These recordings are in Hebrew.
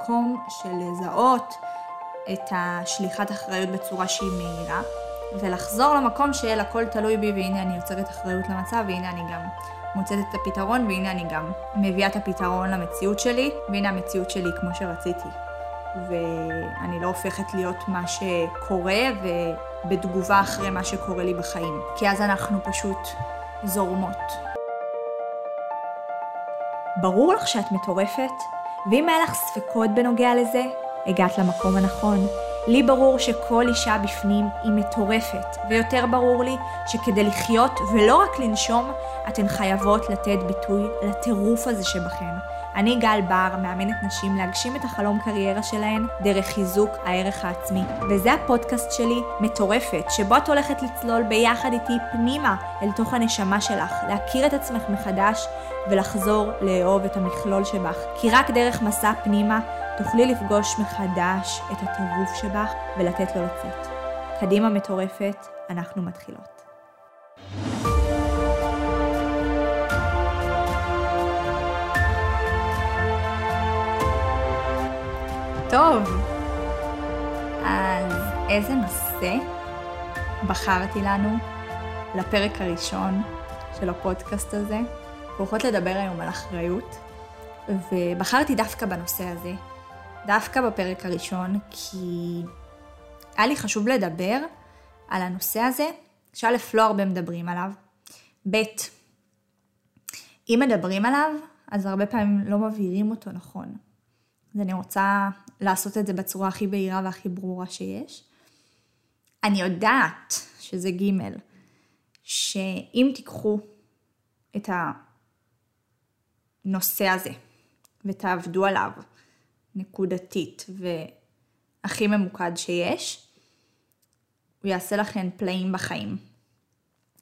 למקום של לזהות את השליחת אחריות בצורה שהיא מהירה, ולחזור למקום של הכל תלוי בי, והנה אני יוצרת אחריות למצב, והנה אני גם מוצאת את הפתרון, והנה אני גם מביאה את הפתרון למציאות שלי, והנה המציאות שלי כמו שרציתי. ואני לא הופכת להיות מה שקורה ובתגובה אחרי מה שקורה לי בחיים. כי אז אנחנו פשוט זורמות. ברור לך שאת מטורפת? ואם היה לך ספקות בנוגע לזה, הגעת למקום הנכון. לי ברור שכל אישה בפנים היא מטורפת, ויותר ברור לי שכדי לחיות ולא רק לנשום, אתן חייבות לתת ביטוי לטירוף הזה שבכן. אני גל בר, מאמנת נשים להגשים את החלום קריירה שלהן דרך חיזוק הערך העצמי. וזה הפודקאסט שלי, מטורפת, שבו את הולכת לצלול ביחד איתי פנימה אל תוך הנשמה שלך, להכיר את עצמך מחדש ולחזור לאהוב את המכלול שבך. כי רק דרך מסע פנימה תוכלי לפגוש מחדש את הטירוף שבך ולתת לו לצאת. קדימה מטורפת, אנחנו מתחילות. טוב, אז איזה נושא בחרתי לנו לפרק הראשון של הפודקאסט הזה? אנחנו הולכות לדבר היום על אחריות, ובחרתי דווקא בנושא הזה, דווקא בפרק הראשון, כי היה לי חשוב לדבר על הנושא הזה, שא', לא הרבה מדברים עליו, ב', אם מדברים עליו, אז הרבה פעמים לא מבהירים אותו נכון. אז אני רוצה לעשות את זה בצורה הכי בהירה והכי ברורה שיש. אני יודעת שזה ג', שאם תיקחו את הנושא הזה ותעבדו עליו נקודתית והכי ממוקד שיש, הוא יעשה לכם פלאים בחיים.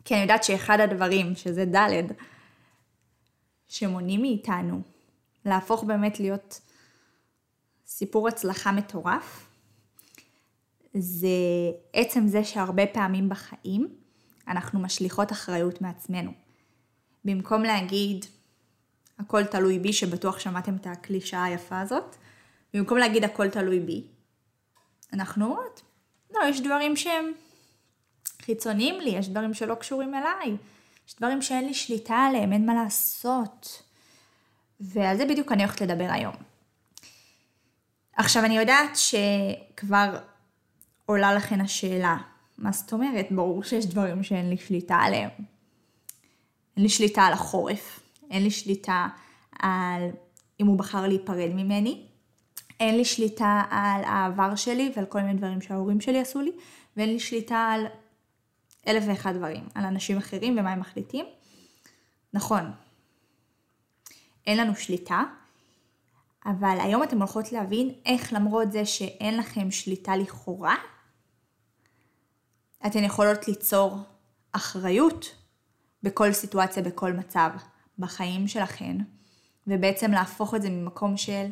כי אני יודעת שאחד הדברים, שזה ד', שמונעים מאיתנו להפוך באמת להיות סיפור הצלחה מטורף, זה עצם זה שהרבה פעמים בחיים אנחנו משליכות אחריות מעצמנו. במקום להגיד, הכל תלוי בי, שבטוח שמעתם את הקלישה היפה הזאת, במקום להגיד הכל תלוי בי, אנחנו אומרות, לא, יש דברים שהם חיצוניים לי, יש דברים שלא קשורים אליי, יש דברים שאין לי שליטה עליהם, אין מה לעשות. ועל זה בדיוק אני הולכת לדבר היום. עכשיו, אני יודעת שכבר עולה לכן השאלה, מה זאת אומרת? ברור שיש דברים שאין לי שליטה עליהם. אין לי שליטה על החורף, אין לי שליטה על אם הוא בחר להיפרד ממני, אין לי שליטה על העבר שלי ועל כל מיני דברים שההורים שלי עשו לי, ואין לי שליטה על אלף ואחד דברים, על אנשים אחרים ומה הם מחליטים. נכון, אין לנו שליטה, אבל היום אתן הולכות להבין איך למרות זה שאין לכם שליטה לכאורה, אתן יכולות ליצור אחריות בכל סיטואציה, בכל מצב בחיים שלכן, ובעצם להפוך את זה ממקום של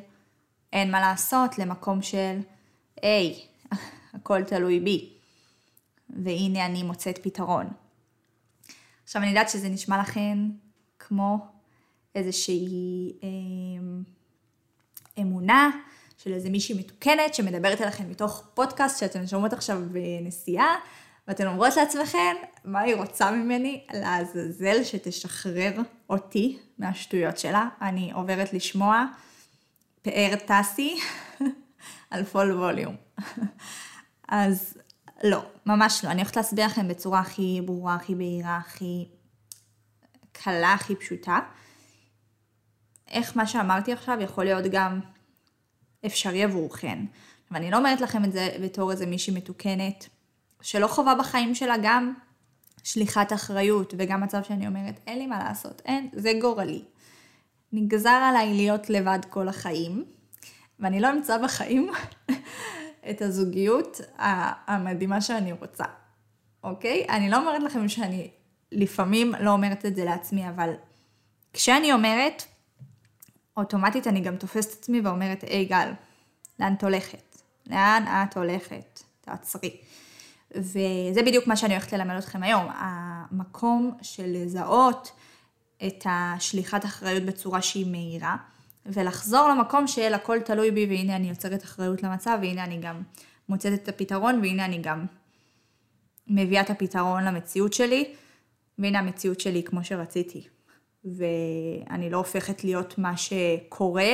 אין מה לעשות למקום של היי, הכל תלוי בי, והנה אני מוצאת פתרון. עכשיו אני יודעת שזה נשמע לכן כמו איזושהי... אה, אמונה של איזה מישהי מתוקנת שמדברת אליכם מתוך פודקאסט שאתן שומעות עכשיו בנסיעה, ואתן אומרות לעצמכן, מה היא רוצה ממני? לעזאזל שתשחרר אותי מהשטויות שלה. אני עוברת לשמוע פאר טסי על פול ווליום. אז לא, ממש לא. אני הולכת להסביר לכם בצורה הכי ברורה, הכי בהירה, הכי קלה, הכי פשוטה. איך מה שאמרתי עכשיו יכול להיות גם אפשרי עבורכן. ואני לא אומרת לכם את זה בתור איזה מישהי מתוקנת, שלא חווה בחיים שלה גם שליחת אחריות, וגם מצב שאני אומרת, אין לי מה לעשות, אין, זה גורלי. נגזר עליי להיות לבד כל החיים, ואני לא אמצא בחיים את הזוגיות המדהימה שאני רוצה, אוקיי? אני לא אומרת לכם שאני לפעמים לא אומרת את זה לעצמי, אבל כשאני אומרת, אוטומטית אני גם תופסת את עצמי ואומרת, היי גל, לאן את הולכת? לאן את הולכת? תעצרי. וזה בדיוק מה שאני הולכת ללמד אתכם היום. המקום של לזהות את השליחת אחריות בצורה שהיא מהירה, ולחזור למקום של הכל תלוי בי והנה אני יוצרת אחריות למצב והנה אני גם מוצאת את הפתרון והנה אני גם מביאה את הפתרון למציאות שלי והנה המציאות שלי כמו שרציתי. ואני לא הופכת להיות מה שקורה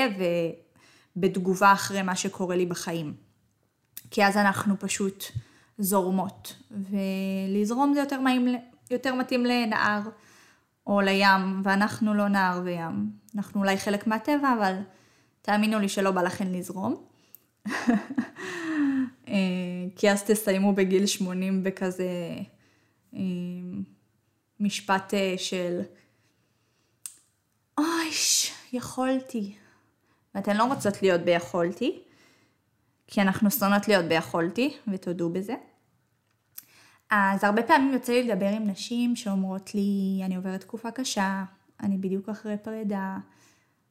ובתגובה אחרי מה שקורה לי בחיים. כי אז אנחנו פשוט זורמות, ולזרום זה יותר, מים, יותר מתאים לנהר או לים, ואנחנו לא נהר וים. אנחנו אולי חלק מהטבע, אבל תאמינו לי שלא בא לכם לזרום. אה, כי אז תסיימו בגיל 80 בכזה אה, משפט אה, של אויש, יכולתי. ואתן לא רוצות להיות ביכולתי, כי אנחנו שונאות להיות ביכולתי, ותודו בזה. אז הרבה פעמים יוצא לי לדבר עם נשים שאומרות לי, אני עוברת תקופה קשה, אני בדיוק אחרי פרידה,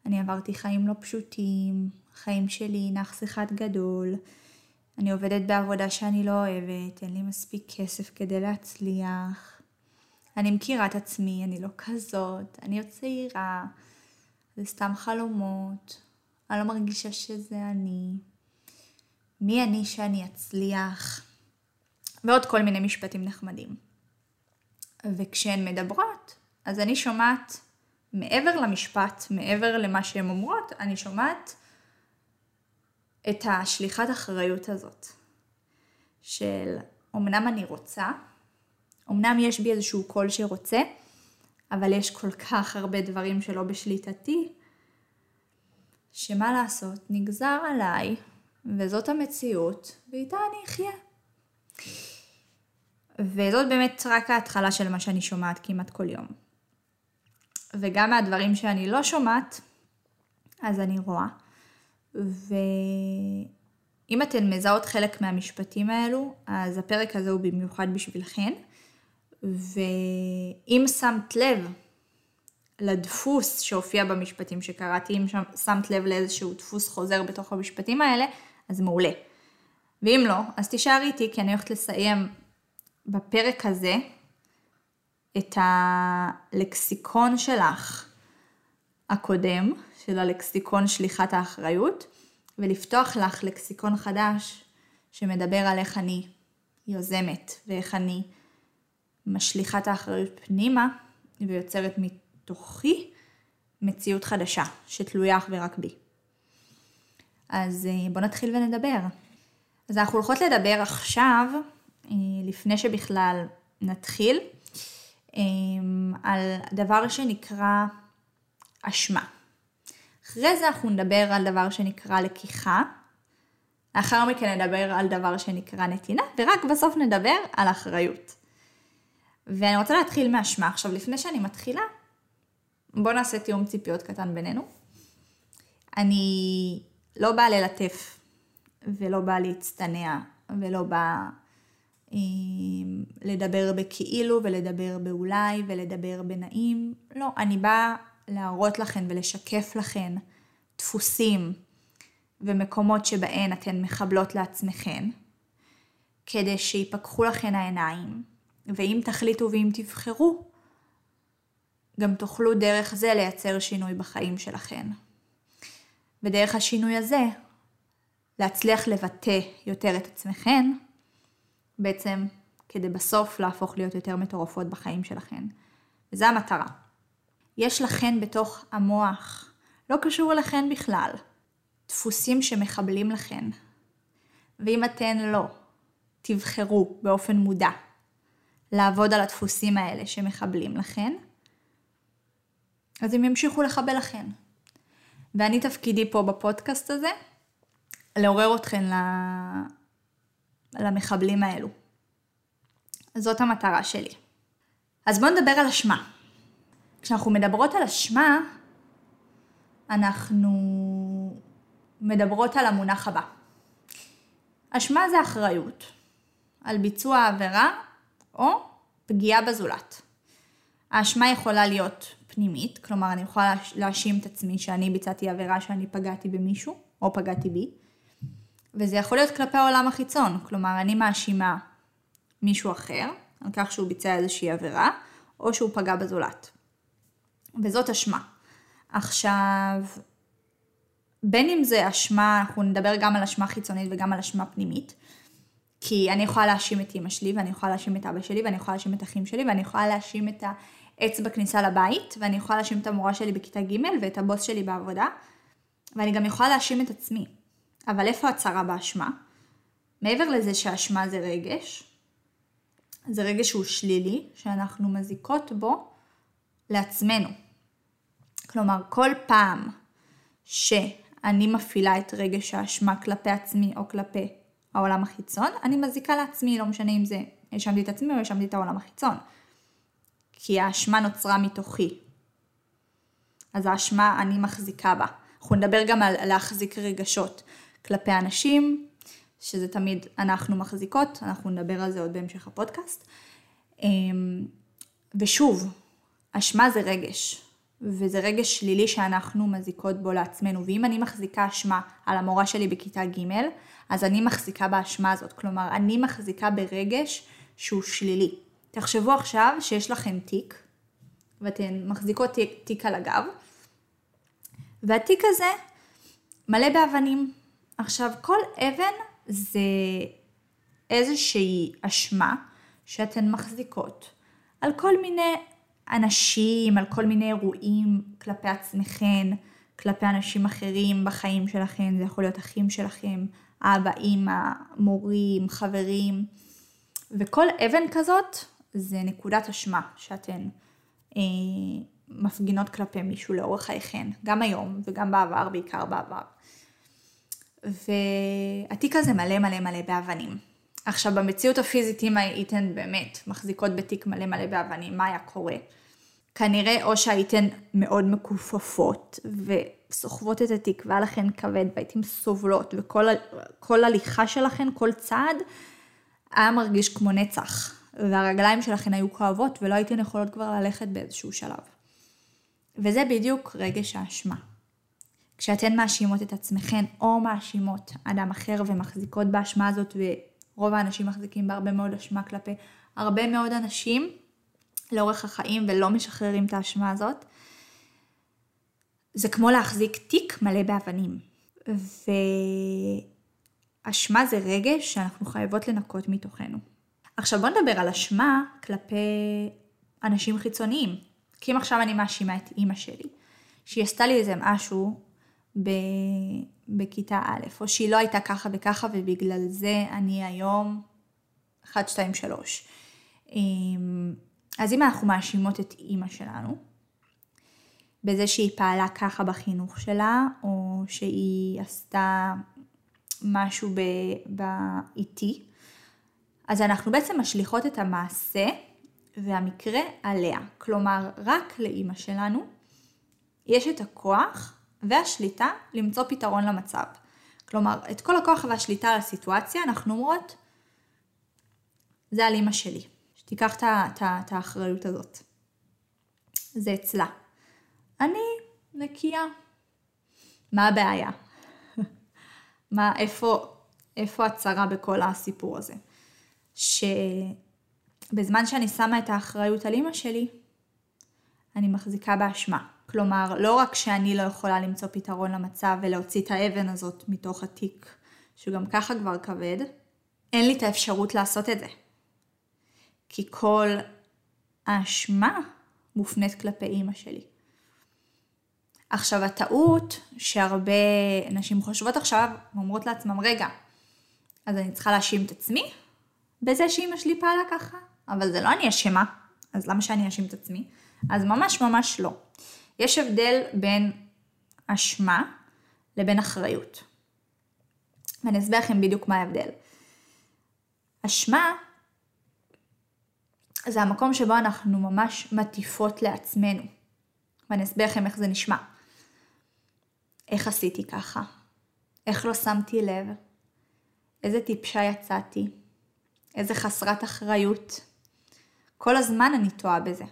אני עברתי חיים לא פשוטים, חיים שלי נאחס אחד גדול, אני עובדת בעבודה שאני לא אוהבת, אין לי מספיק כסף כדי להצליח, אני מכירה את עצמי, אני לא כזאת, אני עוד צעירה, זה סתם חלומות, אני לא מרגישה שזה אני, מי אני שאני אצליח, ועוד כל מיני משפטים נחמדים. וכשהן מדברות, אז אני שומעת מעבר למשפט, מעבר למה שהן אומרות, אני שומעת את השליחת אחריות הזאת של אמנם אני רוצה, אמנם יש בי איזשהו קול שרוצה, אבל יש כל כך הרבה דברים שלא בשליטתי, שמה לעשות, נגזר עליי, וזאת המציאות, ואיתה אני אחיה. וזאת באמת רק ההתחלה של מה שאני שומעת כמעט כל יום. וגם מהדברים שאני לא שומעת, אז אני רואה. ואם אתן מזהות חלק מהמשפטים האלו, אז הפרק הזה הוא במיוחד בשבילכן. ואם שמת לב לדפוס שהופיע במשפטים שקראתי, אם שמת לב לאיזשהו דפוס חוזר בתוך המשפטים האלה, אז מעולה. ואם לא, אז תישארי איתי, כי אני הולכת לסיים בפרק הזה את הלקסיקון שלך הקודם, של הלקסיקון שליחת האחריות, ולפתוח לך לקסיקון חדש שמדבר על איך אני יוזמת ואיך אני משליכה את האחריות פנימה ויוצרת מתוכי מציאות חדשה שתלויה אך ורק בי. אז אה, בואו נתחיל ונדבר. אז אנחנו הולכות לדבר עכשיו, אה, לפני שבכלל נתחיל, אה, על דבר שנקרא אשמה. אחרי זה אנחנו נדבר על דבר שנקרא לקיחה, לאחר מכן נדבר על דבר שנקרא נתינה, ורק בסוף נדבר על אחריות. ואני רוצה להתחיל מאשמה. עכשיו, לפני שאני מתחילה, בואו נעשה תיאום ציפיות קטן בינינו. אני לא באה ללטף, ולא באה להצטנע, ולא באה אה, לדבר בכאילו, ולדבר באולי, ולדבר בנעים. לא, אני באה להראות לכן ולשקף לכן דפוסים ומקומות שבהן אתן מחבלות לעצמכן, כדי שיפקחו לכן העיניים, ואם תחליטו ואם תבחרו, גם תוכלו דרך זה לייצר שינוי בחיים שלכן. ודרך השינוי הזה, להצליח לבטא יותר את עצמכן, בעצם כדי בסוף להפוך להיות יותר מטורפות בחיים שלכן. וזו המטרה. יש לכן בתוך המוח, לא קשור אליכן בכלל, דפוסים שמחבלים לכן. ואם אתן לא, תבחרו באופן מודע לעבוד על הדפוסים האלה שמחבלים לכן, אז הם ימשיכו לחבל לכן. ואני תפקידי פה בפודקאסט הזה, לעורר אתכן למחבלים האלו. זאת המטרה שלי. אז בואו נדבר על אשמה. כשאנחנו מדברות על אשמה, אנחנו מדברות על המונח הבא. אשמה זה אחריות על ביצוע עבירה או פגיעה בזולת. האשמה יכולה להיות פנימית, כלומר אני יכולה להאשים את עצמי שאני ביצעתי עבירה שאני פגעתי במישהו או פגעתי בי, וזה יכול להיות כלפי העולם החיצון, כלומר אני מאשימה מישהו אחר על כך שהוא ביצע איזושהי עבירה או שהוא פגע בזולת. וזאת אשמה. עכשיו, בין אם זה אשמה, אנחנו נדבר גם על אשמה חיצונית וגם על אשמה פנימית. כי אני יכולה להאשים את אימא שלי, ואני יכולה להאשים את אבא שלי, ואני יכולה להאשים את אחים שלי, ואני יכולה להאשים את העץ בכניסה לבית, ואני יכולה להאשים את המורה שלי בכיתה ג' ואת הבוס שלי בעבודה, ואני גם יכולה להאשים את עצמי. אבל איפה הצרה באשמה? מעבר לזה שהאשמה זה רגש, זה רגש שהוא שלילי, שאנחנו מזיקות בו לעצמנו. כלומר, כל פעם שאני מפעילה את רגש האשמה כלפי עצמי או כלפי העולם החיצון, אני מזיקה לעצמי, לא משנה אם זה האשמתי את עצמי או האשמתי את העולם החיצון. כי האשמה נוצרה מתוכי. אז האשמה אני מחזיקה בה. אנחנו נדבר גם על להחזיק רגשות כלפי אנשים, שזה תמיד אנחנו מחזיקות, אנחנו נדבר על זה עוד בהמשך הפודקאסט. אמ, ושוב, אשמה זה רגש, וזה רגש שלילי שאנחנו מזיקות בו לעצמנו, ואם אני מחזיקה אשמה על המורה שלי בכיתה ג', אז אני מחזיקה באשמה הזאת, כלומר, אני מחזיקה ברגש שהוא שלילי. תחשבו עכשיו שיש לכם תיק, ואתן מחזיקות תיק, על הגב, והתיק הזה מלא באבנים. עכשיו, כל אבן זה איזושהי אשמה שאתן מחזיקות על כל מיני אנשים, על כל מיני אירועים כלפי עצמכן, כלפי אנשים אחרים בחיים שלכם, זה יכול להיות אחים שלכם, אבא, אימא, מורים, חברים, וכל אבן כזאת זה נקודת אשמה שאתן אה, מפגינות כלפי מישהו לאורך חייכן, גם היום וגם בעבר, בעיקר בעבר. והתיק הזה מלא מלא מלא באבנים. עכשיו במציאות הפיזית אם הייתן באמת מחזיקות בתיק מלא מלא באבנים, מה היה קורה? כנראה או שהייתן מאוד מכופפות וסוחבות את התיק והיה לכן כבד והייתן סובלות וכל הליכה שלכן, כל צעד, היה מרגיש כמו נצח. והרגליים שלכן היו כואבות ולא הייתן יכולות כבר ללכת באיזשהו שלב. וזה בדיוק רגש האשמה. כשאתן מאשימות את עצמכן או מאשימות אדם אחר ומחזיקות באשמה הזאת ורוב האנשים מחזיקים בהרבה מאוד אשמה כלפי הרבה מאוד אנשים לאורך החיים ולא משחררים את האשמה הזאת. זה כמו להחזיק תיק מלא באבנים. ואשמה זה רגש שאנחנו חייבות לנקות מתוכנו. עכשיו בוא נדבר על אשמה כלפי אנשים חיצוניים. כי אם עכשיו אני מאשימה את אימא שלי, שהיא עשתה לי איזה משהו ב... בכיתה א', או שהיא לא הייתה ככה וככה ובגלל זה אני היום 1, 2, 3. אז אם אנחנו מאשימות את אימא שלנו, בזה שהיא פעלה ככה בחינוך שלה, או שהיא עשתה משהו באיטי, אז אנחנו בעצם משליכות את המעשה והמקרה עליה. כלומר, רק לאימא שלנו יש את הכוח והשליטה למצוא פתרון למצב. כלומר, את כל הכוח והשליטה על הסיטואציה אנחנו אומרות, זה על אימא שלי, שתיקח את האחריות הזאת. זה אצלה. אני נקייה. מה הבעיה? מה, איפה, איפה הצרה בכל הסיפור הזה? שבזמן שאני שמה את האחריות על אימא שלי, אני מחזיקה באשמה. כלומר, לא רק שאני לא יכולה למצוא פתרון למצב ולהוציא את האבן הזאת מתוך התיק, שגם ככה כבר כבד, אין לי את האפשרות לעשות את זה. כי כל האשמה מופנית כלפי אימא שלי. עכשיו הטעות שהרבה נשים חושבות עכשיו, אומרות לעצמם, רגע, אז אני צריכה להאשים את עצמי בזה שאימא שלי פעלה ככה? אבל זה לא אני אשמה, אז למה שאני אאשים את עצמי? אז ממש ממש לא. יש הבדל בין אשמה לבין אחריות. ואני אסביר לכם בדיוק מה ההבדל. אשמה זה המקום שבו אנחנו ממש מטיפות לעצמנו. ואני אסביר לכם איך זה נשמע. איך עשיתי ככה? איך לא שמתי לב? איזה טיפשה יצאתי? איזה חסרת אחריות? כל הזמן אני טועה בזה.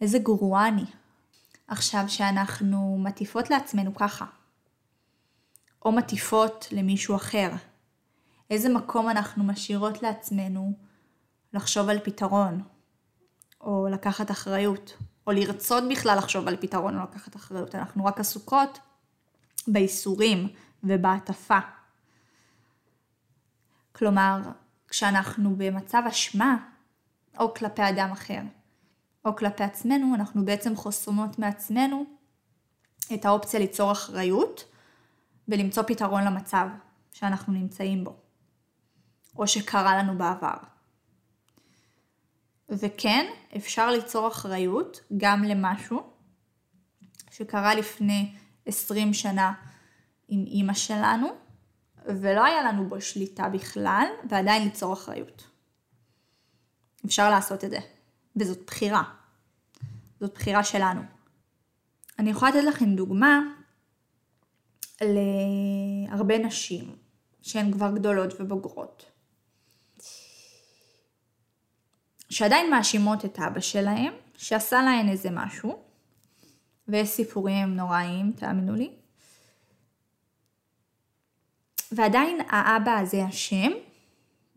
איזה גרועה אני. עכשיו שאנחנו מטיפות לעצמנו ככה, או מטיפות למישהו אחר, איזה מקום אנחנו משאירות לעצמנו לחשוב על פתרון, או לקחת אחריות, או לרצות בכלל לחשוב על פתרון או לקחת אחריות, אנחנו רק עסוקות בייסורים ובהטפה. כלומר, כשאנחנו במצב אשמה, או כלפי אדם אחר, או כלפי עצמנו, אנחנו בעצם חוסמות מעצמנו את האופציה ליצור אחריות ולמצוא פתרון למצב שאנחנו נמצאים בו, או שקרה לנו בעבר. וכן, אפשר ליצור אחריות גם למשהו שקרה לפני 20 שנה עם אימא שלנו, ולא היה לנו בו שליטה בכלל, ועדיין ליצור אחריות. אפשר לעשות את זה, וזאת בחירה. זאת בחירה שלנו. אני יכולה לתת לכם דוגמה להרבה נשים שהן כבר גדולות ובוגרות, שעדיין מאשימות את אבא שלהם, שעשה להן איזה משהו, ויש סיפורים נוראיים, תאמינו לי, ועדיין האבא הזה אשם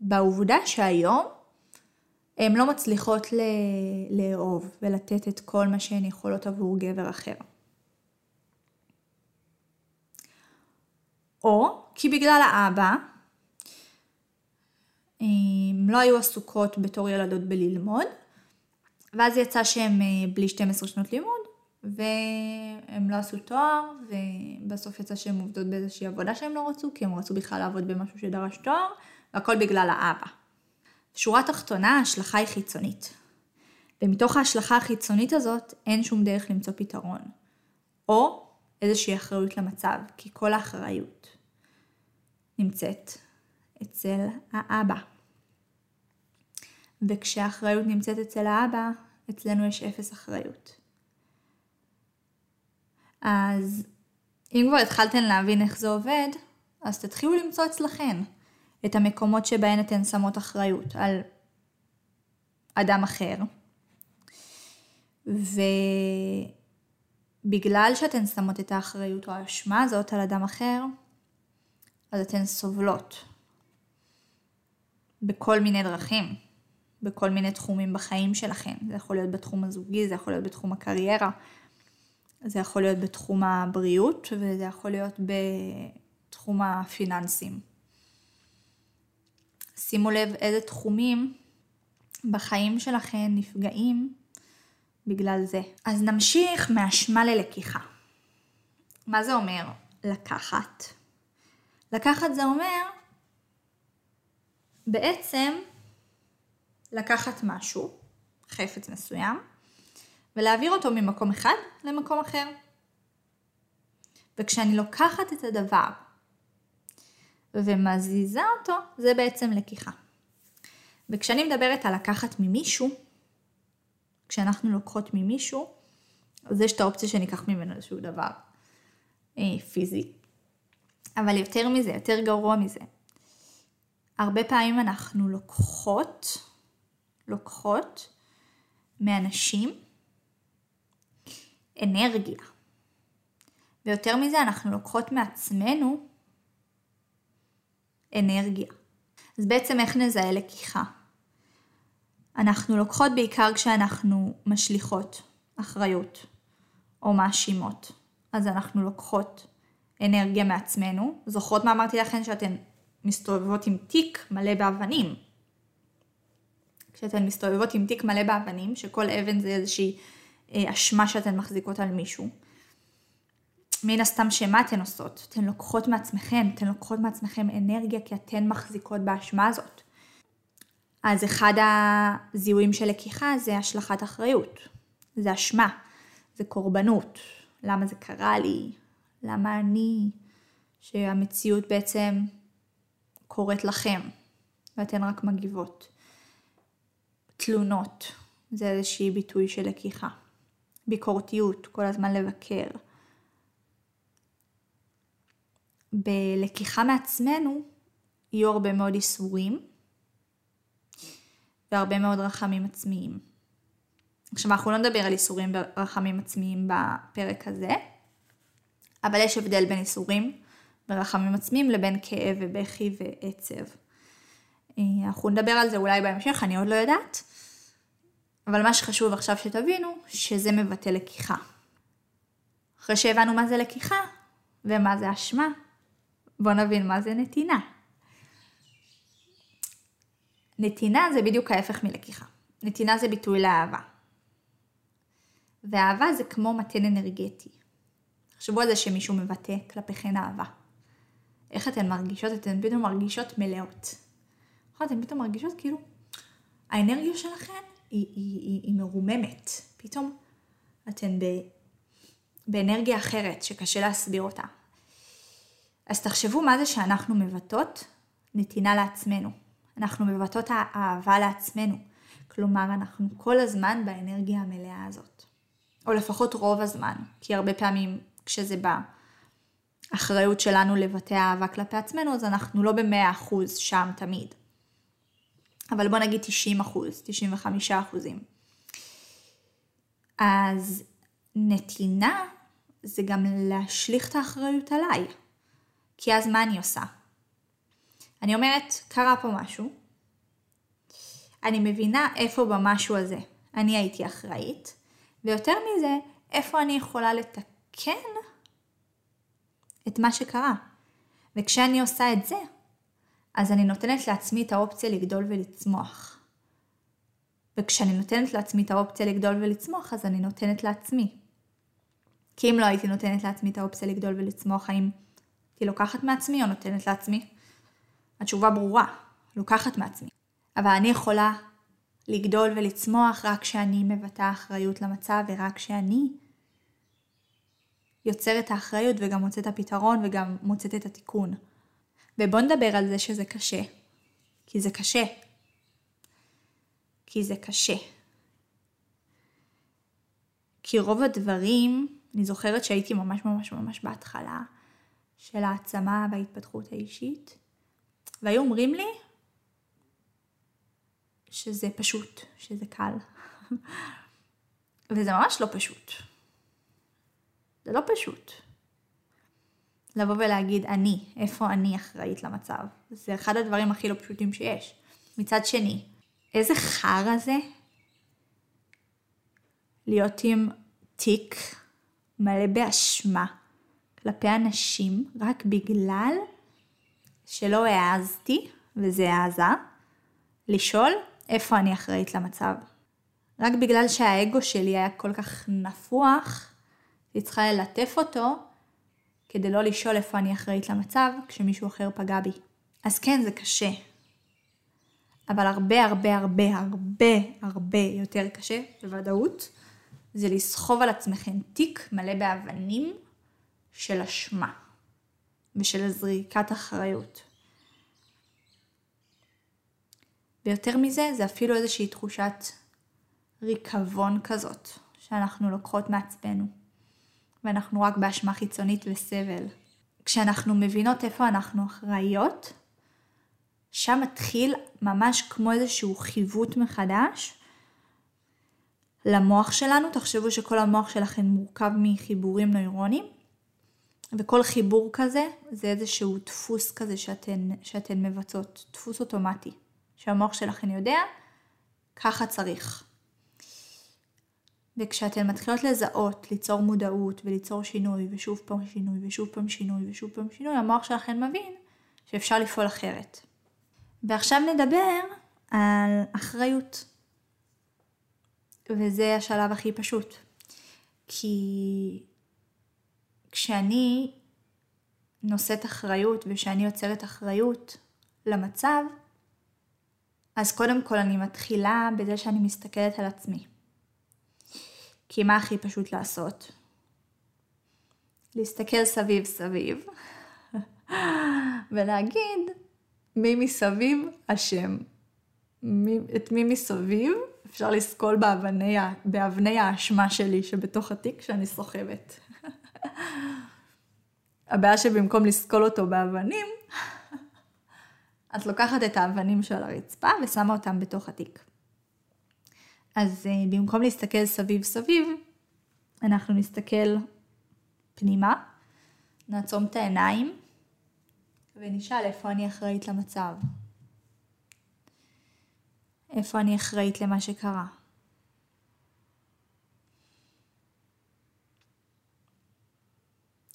בעובדה שהיום הן לא מצליחות לאהוב ולתת את כל מה שהן יכולות עבור גבר אחר. או כי בגלל האבא הם לא היו עסוקות בתור ילדות בללמוד, ואז יצא שהן אה, בלי 12 שנות לימוד, והם לא עשו תואר, ובסוף יצא שהן עובדות באיזושהי עבודה שהן לא רצו, כי הם רצו בכלל לעבוד במשהו שדרש תואר, והכל בגלל האבא. שורה תחתונה, ההשלכה היא חיצונית. ומתוך ההשלכה החיצונית הזאת, אין שום דרך למצוא פתרון. או איזושהי אחריות למצב, כי כל האחריות נמצאת אצל האבא. וכשהאחריות נמצאת אצל האבא, אצלנו יש אפס אחריות. אז אם כבר התחלתן להבין איך זה עובד, אז תתחילו למצוא אצלכן את המקומות שבהן אתן שמות אחריות על אדם אחר. ובגלל שאתן שמות את האחריות או האשמה הזאת על אדם אחר, אז אתן סובלות. בכל מיני דרכים, בכל מיני תחומים בחיים שלכם. זה יכול להיות בתחום הזוגי, זה יכול להיות בתחום הקריירה, זה יכול להיות בתחום הבריאות וזה יכול להיות בתחום הפיננסים. שימו לב איזה תחומים בחיים שלכם נפגעים בגלל זה. אז נמשיך מאשמה ללקיחה. מה זה אומר לקחת? לקחת זה אומר בעצם לקחת משהו, חפץ מסוים, ולהעביר אותו ממקום אחד למקום אחר. וכשאני לוקחת את הדבר ומזיזה אותו, זה בעצם לקיחה. וכשאני מדברת על לקחת ממישהו, כשאנחנו לוקחות ממישהו, אז יש את האופציה שניקח ממנו איזשהו דבר אה, פיזי. אבל יותר מזה, יותר גרוע מזה, הרבה פעמים אנחנו לוקחות, לוקחות מאנשים אנרגיה. ויותר מזה, אנחנו לוקחות מעצמנו אנרגיה. אז בעצם איך נזהה לקיחה? אנחנו לוקחות בעיקר כשאנחנו משליכות אחריות או מאשימות. אז אנחנו לוקחות אנרגיה מעצמנו. זוכרות מה אמרתי לכן שאתן מסתובבות עם תיק מלא באבנים. כשאתן מסתובבות עם תיק מלא באבנים, שכל אבן זה איזושהי אה, אשמה שאתן מחזיקות על מישהו. מן הסתם שמה אתן עושות? אתן לוקחות מעצמכן, אתן לוקחות מעצמכם אנרגיה כי אתן מחזיקות באשמה הזאת. אז אחד הזיהויים של לקיחה זה השלכת אחריות, זה אשמה, זה קורבנות, למה זה קרה לי, למה אני, שהמציאות בעצם קורית לכם ואתן רק מגיבות. תלונות, זה איזושהי ביטוי של לקיחה. ביקורתיות, כל הזמן לבקר. בלקיחה מעצמנו יהיו הרבה מאוד איסורים והרבה מאוד רחמים עצמיים. עכשיו אנחנו לא נדבר על איסורים ורחמים עצמיים בפרק הזה, אבל יש הבדל בין איסורים ורחמים עצמיים לבין כאב ובכי ועצב. אה, אנחנו נדבר על זה אולי בהמשך, אני עוד לא יודעת. אבל מה שחשוב עכשיו שתבינו, שזה מבטא לקיחה. אחרי שהבנו מה זה לקיחה ומה זה אשמה, בואו נבין מה זה נתינה. נתינה זה בדיוק ההפך מלקיחה. נתינה זה ביטוי לאהבה. ואהבה זה כמו מתן אנרגטי. תחשבו על זה שמישהו מבטא כלפיכן אהבה. איך אתן מרגישות? אתן פתאום מרגישות מלאות. נכון? אתן פתאום מרגישות כאילו האנרגיה שלכן היא, היא, היא, היא מרוממת. פתאום אתן ב, באנרגיה אחרת שקשה להסביר אותה. אז תחשבו מה זה שאנחנו מבטאות נתינה לעצמנו. אנחנו מבטאות אהבה לעצמנו. כלומר, אנחנו כל הזמן באנרגיה המלאה הזאת. או לפחות רוב הזמן, כי הרבה פעמים כשזה בא אחריות שלנו לבטא אהבה כלפי עצמנו, אז אנחנו לא במאה אחוז שם תמיד. אבל בוא נגיד 90 אחוז, 95 אחוזים. אז נתינה זה גם להשליך את האחריות עליי. כי אז מה אני עושה? אני אומרת, קרה פה משהו, אני מבינה איפה במשהו הזה אני הייתי אחראית, ויותר מזה, איפה אני יכולה לתקן את מה שקרה. וכשאני עושה את זה, אז אני נותנת לעצמי את האופציה לגדול ולצמוח. וכשאני נותנת לעצמי את האופציה לגדול ולצמוח, אז אני נותנת לעצמי. כי אם לא הייתי נותנת לעצמי את האופציה לגדול ולצמוח, האם הייתי לוקחת מעצמי או נותנת לעצמי? התשובה ברורה, לוקחת מעצמי. אבל אני יכולה לגדול ולצמוח רק כשאני מבטאה אחריות למצב ורק כשאני יוצרת האחריות וגם מוצאת הפתרון וגם מוצאת את התיקון. ובוא נדבר על זה שזה קשה. כי זה קשה. כי זה קשה. כי רוב הדברים, אני זוכרת שהייתי ממש ממש ממש בהתחלה של העצמה וההתפתחות האישית, והיו אומרים לי שזה פשוט, שזה קל. וזה ממש לא פשוט. זה לא פשוט. לבוא ולהגיד אני, איפה אני אחראית למצב. זה אחד הדברים הכי לא פשוטים שיש. מצד שני, איזה חרא זה להיות עם תיק מלא באשמה כלפי אנשים רק בגלל שלא העזתי, וזה העזה, לשאול איפה אני אחראית למצב. רק בגלל שהאגו שלי היה כל כך נפוח, היא צריכה ללטף אותו כדי לא לשאול איפה אני אחראית למצב כשמישהו אחר פגע בי. אז כן, זה קשה. אבל הרבה הרבה הרבה הרבה הרבה יותר קשה, בוודאות, זה לסחוב על עצמכם תיק מלא באבנים של אשמה ושל זריקת אחריות. ויותר מזה, זה אפילו איזושהי תחושת ריקבון כזאת, שאנחנו לוקחות מעצמנו. ואנחנו רק באשמה חיצונית וסבל. כשאנחנו מבינות איפה אנחנו אחראיות, שם מתחיל ממש כמו איזשהו חיווט מחדש למוח שלנו. תחשבו שכל המוח שלכם מורכב מחיבורים נוירונים, וכל חיבור כזה זה איזשהו דפוס כזה שאתן, שאתן מבצעות, דפוס אוטומטי, שהמוח שלכם יודע, ככה צריך. וכשאתן מתחילות לזהות, ליצור מודעות וליצור שינוי ושוב פעם שינוי ושוב פעם שינוי ושוב פעם שינוי, המוח שלכם מבין שאפשר לפעול אחרת. ועכשיו נדבר על אחריות. וזה השלב הכי פשוט. כי כשאני נושאת אחריות וכשאני יוצרת אחריות למצב, אז קודם כל אני מתחילה בזה שאני מסתכלת על עצמי. כי מה הכי פשוט לעשות? להסתכל סביב סביב ולהגיד מי מסביב אשם. את מי מסביב אפשר לסקול באבני, באבני האשמה שלי שבתוך התיק שאני סוחבת. הבעיה שבמקום לסקול אותו באבנים, את לוקחת את האבנים של הרצפה ושמה אותם בתוך התיק. אז uh, במקום להסתכל סביב סביב, אנחנו נסתכל פנימה, נעצום את העיניים ונשאל איפה אני אחראית למצב. איפה אני אחראית למה שקרה.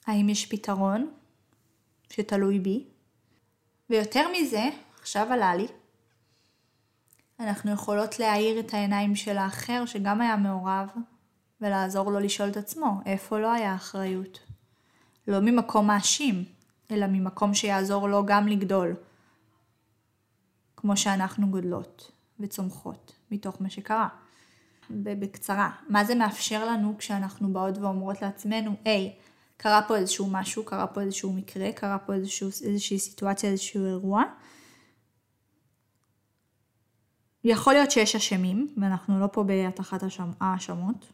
האם יש פתרון שתלוי בי? ויותר מזה, עכשיו עלה לי, אנחנו יכולות להאיר את העיניים של האחר שגם היה מעורב, ולעזור לו לשאול את עצמו איפה לא היה אחריות. לא ממקום מאשים, אלא ממקום שיעזור לו גם לגדול, כמו שאנחנו גודלות וצומחות מתוך מה שקרה. בקצרה, מה זה מאפשר לנו כשאנחנו באות ואומרות לעצמנו, היי, hey, קרה פה איזשהו משהו, קרה פה איזשהו מקרה, קרה פה איזשהו, איזושהי סיטואציה, איזשהו אירוע. יכול להיות שיש אשמים, ואנחנו לא פה בהטחת האשמות,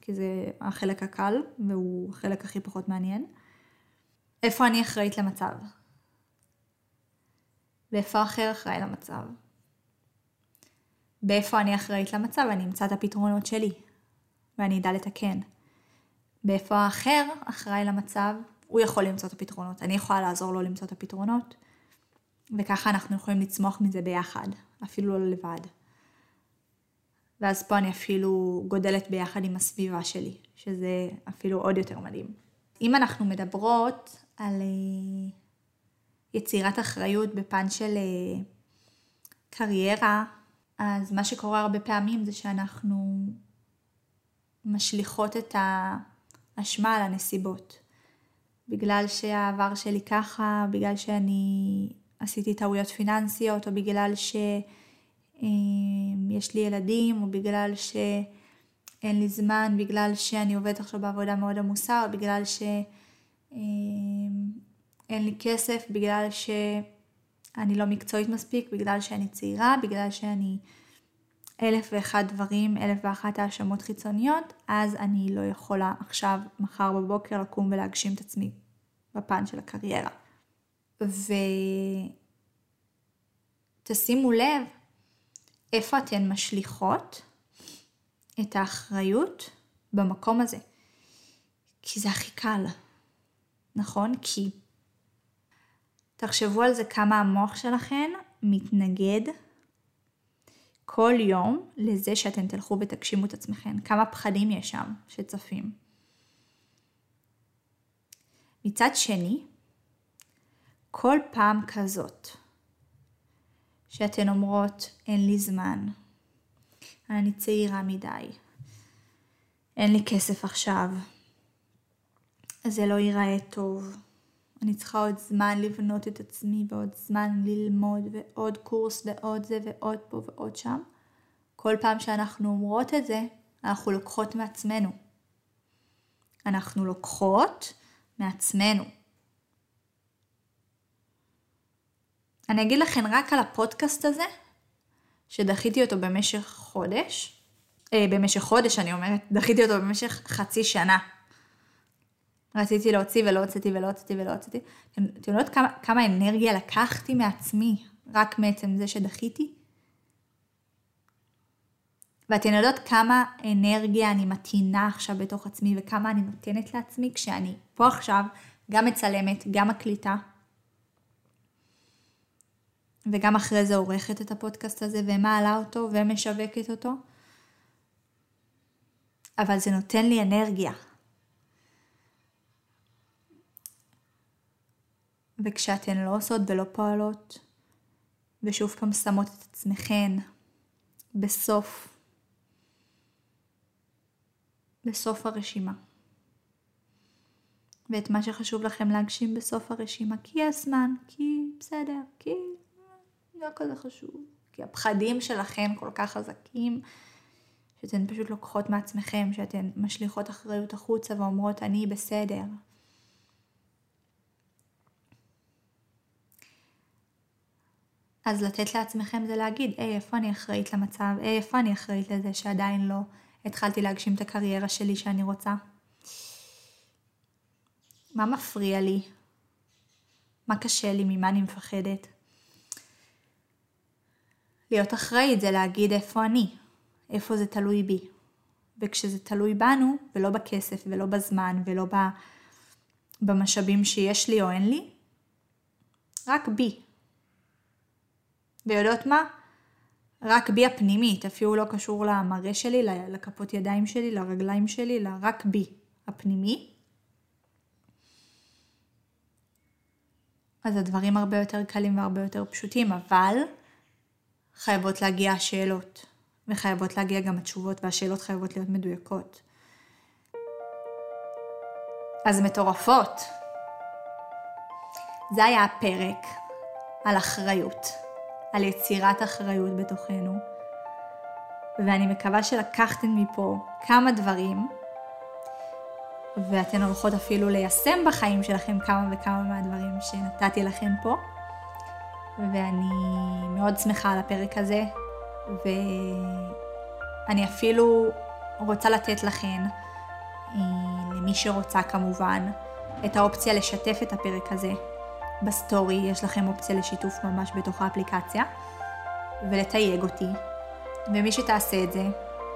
כי זה החלק הקל, והוא החלק הכי פחות מעניין. איפה אני אחראית למצב? ואיפה אחר אחראי למצב? באיפה אני אחראית למצב, אני אמצא את הפתרונות שלי, ואני אדע לתקן. באיפה האחר אחראי למצב, הוא יכול למצוא את הפתרונות. אני יכולה לעזור לו למצוא את הפתרונות, וככה אנחנו יכולים לצמוח מזה ביחד, אפילו לא לבד. ואז פה אני אפילו גודלת ביחד עם הסביבה שלי, שזה אפילו עוד יותר מדהים. אם אנחנו מדברות על אה, יצירת אחריות בפן של אה, קריירה, אז מה שקורה הרבה פעמים זה שאנחנו משליכות את האשמה על הנסיבות. בגלל שהעבר שלי ככה, בגלל שאני עשיתי טעויות פיננסיות, או בגלל שיש לי ילדים, או בגלל שאין לי זמן, בגלל שאני עובדת עכשיו בעבודה מאוד עמוסה, או בגלל שאין לי כסף, בגלל שאני לא מקצועית מספיק, בגלל שאני צעירה, בגלל שאני אלף ואחד דברים, אלף ואחת האשמות חיצוניות, אז אני לא יכולה עכשיו, מחר בבוקר, לקום ולהגשים את עצמי בפן של הקריירה. ותשימו לב איפה אתן משליכות את האחריות במקום הזה. כי זה הכי קל, נכון? כי תחשבו על זה כמה המוח שלכם מתנגד כל יום לזה שאתם תלכו ותגשימו את עצמכם. כמה פחדים יש שם שצפים. מצד שני, כל פעם כזאת שאתן אומרות אין לי זמן, אני צעירה מדי, אין לי כסף עכשיו, זה לא ייראה טוב, אני צריכה עוד זמן לבנות את עצמי ועוד זמן ללמוד ועוד קורס ועוד זה ועוד פה ועוד שם. כל פעם שאנחנו אומרות את זה, אנחנו לוקחות מעצמנו. אנחנו לוקחות מעצמנו. אני אגיד לכם רק על הפודקאסט הזה, שדחיתי אותו במשך חודש, אה, במשך חודש אני אומרת, דחיתי אותו במשך חצי שנה. רציתי להוציא ולא הוצאתי ולא הוצאתי ולא הוצאתי. אתם יודעות כמה, כמה אנרגיה לקחתי מעצמי רק מעצם זה שדחיתי? ואתן יודעות כמה אנרגיה אני מטעינה עכשיו בתוך עצמי וכמה אני נותנת לעצמי כשאני פה עכשיו גם מצלמת, גם מקליטה. וגם אחרי זה עורכת את הפודקאסט הזה ומעלה אותו ומשווקת אותו. אבל זה נותן לי אנרגיה. וכשאתן לא עושות ולא פועלות, ושוב פעם שמות את עצמכן בסוף, בסוף הרשימה. ואת מה שחשוב לכם להגשים בסוף הרשימה, כי יש זמן, כי בסדר, כי לא כזה חשוב, כי הפחדים שלכם כל כך חזקים, שאתן פשוט לוקחות מעצמכם, שאתן משליכות אחריות החוצה ואומרות אני בסדר, אז לתת לעצמכם זה להגיד, היי, איפה אני אחראית למצב? היי, איפה אני אחראית לזה שעדיין לא התחלתי להגשים את הקריירה שלי שאני רוצה? מה מפריע לי? מה קשה לי? ממה אני מפחדת? להיות אחראית זה להגיד איפה אני, איפה זה תלוי בי. וכשזה תלוי בנו, ולא בכסף, ולא בזמן, ולא במשאבים שיש לי או אין לי, רק בי. ויודעות מה? רק בי הפנימית, אפילו לא קשור למראה שלי, לכפות ידיים שלי, לרגליים שלי, אלא רק בי הפנימי. אז הדברים הרבה יותר קלים והרבה יותר פשוטים, אבל חייבות להגיע השאלות, וחייבות להגיע גם התשובות, והשאלות חייבות להיות מדויקות. אז מטורפות. זה היה הפרק על אחריות, על יצירת אחריות בתוכנו. ואני מקווה שלקחתם מפה כמה דברים, ואתן הולכות אפילו ליישם בחיים שלכם כמה וכמה מהדברים שנתתי לכם פה. ואני מאוד שמחה על הפרק הזה, ואני אפילו רוצה לתת לכן, אה, למי שרוצה כמובן, את האופציה לשתף את הפרק הזה בסטורי, יש לכם אופציה לשיתוף ממש בתוך האפליקציה, ולתייג אותי. ומי שתעשה את זה,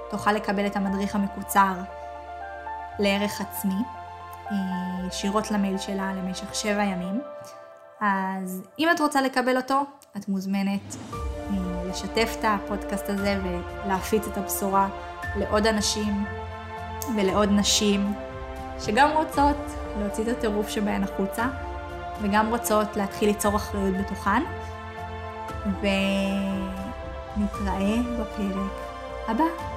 תוכל לקבל את המדריך המקוצר לערך עצמי, אה, ישירות למייל שלה למשך שבע ימים. אז אם את רוצה לקבל אותו, את מוזמנת אה, לשתף את הפודקאסט הזה ולהפיץ את הבשורה לעוד אנשים ולעוד נשים שגם רוצות להוציא את הטירוף שבהן החוצה וגם רוצות להתחיל ליצור אחריות בתוכן. ונתראה בפרק הבא.